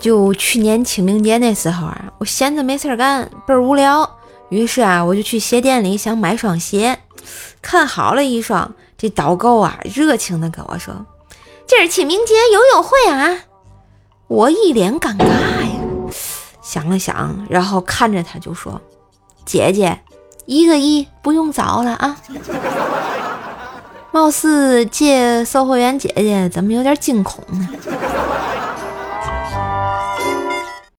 就去年清明节那时候啊，我闲着没事干，倍儿无聊。于是啊，我就去鞋店里想买双鞋，看好了一双。这导购啊热情的跟我说：‘今儿清明节有优惠啊’，我一脸尴尬呀。想了想，然后看着他就说：‘姐姐，一个亿不用找了啊’。貌似这售货员姐姐怎么有点惊恐呢？